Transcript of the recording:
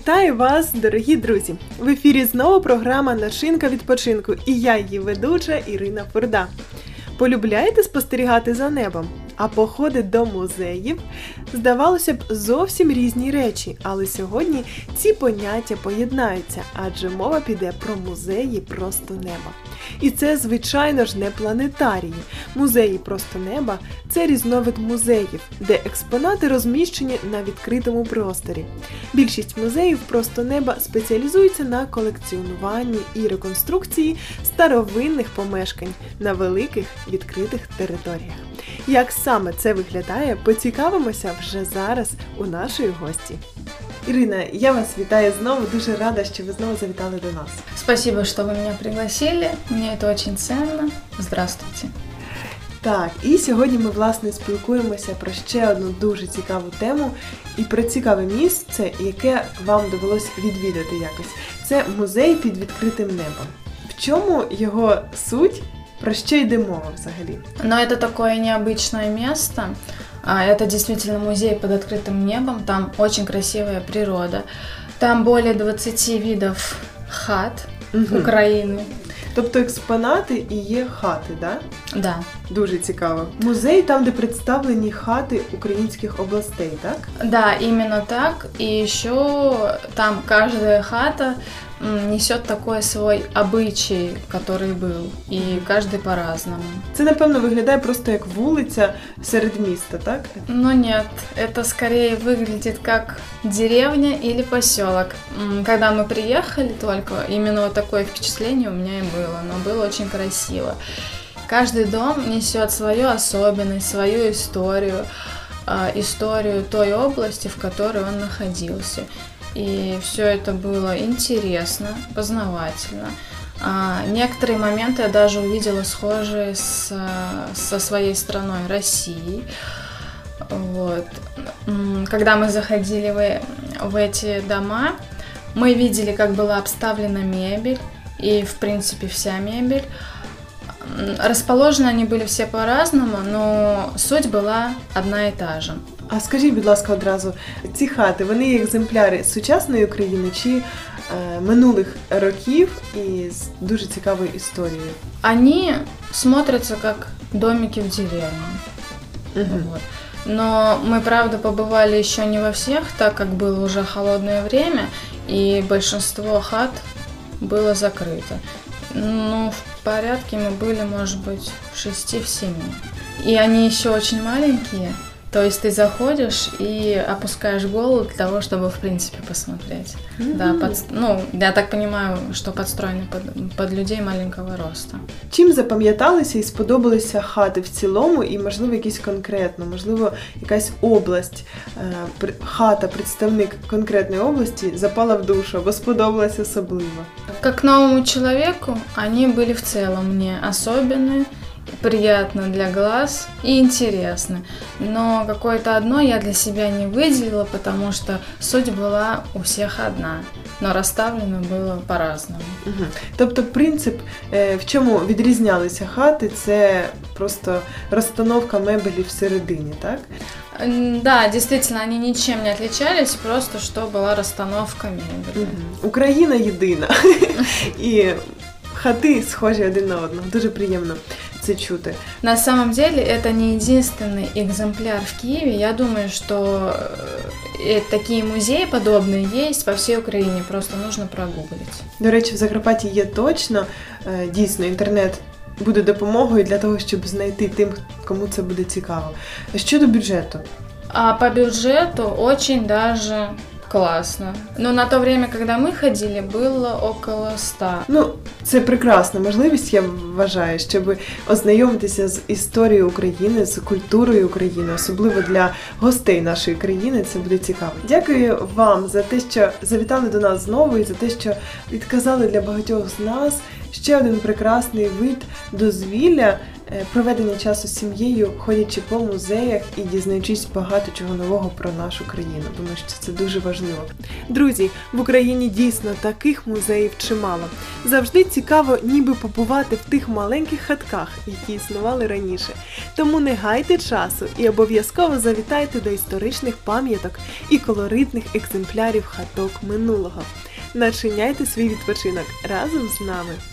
Вітаю вас, дорогі друзі! В ефірі знову програма Начинка відпочинку і я її ведуча Ірина Фурда. Полюбляєте спостерігати за небом? А походи до музеїв здавалося б зовсім різні речі, але сьогодні ці поняття поєднаються, адже мова піде про музеї просто неба. І це, звичайно ж, не планетарії. Музеї просто неба це різновид музеїв, де експонати розміщені на відкритому просторі. Більшість музеїв просто неба спеціалізуються на колекціонуванні і реконструкції старовинних помешкань на великих відкритих територіях. Як саме це виглядає, поцікавимося вже зараз у нашої гості. Ірина, я вас вітаю знову. Дуже рада, що ви знову завітали до нас. Спасибо, что вы меня пригласили. Мне это очень ценно. Здравствуйте. Так, і сьогодні ми власне спілкуємося про ще одну дуже цікаву тему і про цікаве місце, яке вам довелось відвідати якось. Це музей під відкритим небом. В чому його суть? Про що йде мова взагалі? Но это такое необычное место. А, Это действительно музей под открытым небом. Там очень красивая природа. Там более 20 видов хат Мгм. Украины. Тобто експонати і є хати, да? Да, Дуже цікаво. Музей там, де представлені хати українських областей, так? да, именно так. И еще там каждая хата м, несет такой свой обычай, который был. И каждый по-разному. Це, напевно, виглядає просто як вулиця серед міста, так? Но нет, это скорее выглядит как деревня или поселок. Когда мы приехали только, именно вот такое впечатление у меня и было, но было очень красиво. Каждый дом несет свою особенность, свою историю, а, историю той области, в которой он находился. И все это было интересно, познавательно. А, Некоторые моменты я даже увидела схожие с, со своей страной Россией. Вот. Когда мы заходили в, в эти дома, мы видели, как была обставлена мебель, и, в принципе, вся мебель. М, Расположены они были все по-разному, но суть была одна и та же. А скажіть, будь ласка, одразу, ці хати, вони є екземпляри сучасної України чи е, минулих років і з дуже цікавою історією? Они смотрятся как домики в деревне. Мгм. Вот. Но мы, правда, побывали еще не во всех, так как было уже холодное время, и большинство хат было закрыто. Ну, в порядке мы были, может быть, в шести, в семи. И они еще очень маленькие, то есть ты заходишь и опускаешь голову для того, чтобы, в принципе, посмотреть. Да, Мгм. под- ну, я так понимаю, что подстроены под, под людей маленького роста. Чим запам'яталися і сподобалися хати в цілому, і, можливо, якісь конкретно, можливо, якась область, е, при- хата, представник конкретної області запала в душу або сподобалась особливо. Как новому человеку, они были в целом мне особенные, приятно для глаз и интересны. Но какое-то одно я для себя не выделила, потому что суть была у всех одна, но расставлено было по-разному. Угу. Тобто, принцип, е, в чому відрізнялися хати, це просто розстановка мебелі всередині, так? М, Да, действительно, они ничем не отличались, просто что была расстановка мебели. Мгм. Україна єдина. І хати схожі один на одного. Дуже приємно це чути. На самом деле это не единственный экземпляр в Киеве. Я думаю, что э, такие музеи подобные есть по всей Украине. Просто нужно прогуглить. До речі, в Закарпатті є точно е, дійсно інтернет. Буде допомогою для того, щоб знайти тим, кому це буде цікаво. Щодо бюджету, А по бюджету очень даже классно. Но на то время, когда мы ходили, было около 100. ну це прекрасна можливість, я вважаю, щоб ознайомитися з історією України, з культурою України, особливо для гостей нашої країни. Це буде цікаво. Дякую вам за те, що завітали до нас знову, і за те, що відказали для багатьох з нас ще один прекрасний вид дозвілля проведення часу з сім'єю, ходячи по музеях і дізнаючись багато чого нового про нашу країну. Думаю, що це дуже важливо. Друзі, в Україні дійсно таких музеїв чимало. Завжди цікаво, ніби побувати в тих маленьких хатках, які існували раніше. Тому не гайте часу і обов'язково завітайте до історичних пам'яток і колоритних екземплярів хаток минулого. Начиняйте свій відпочинок разом з нами.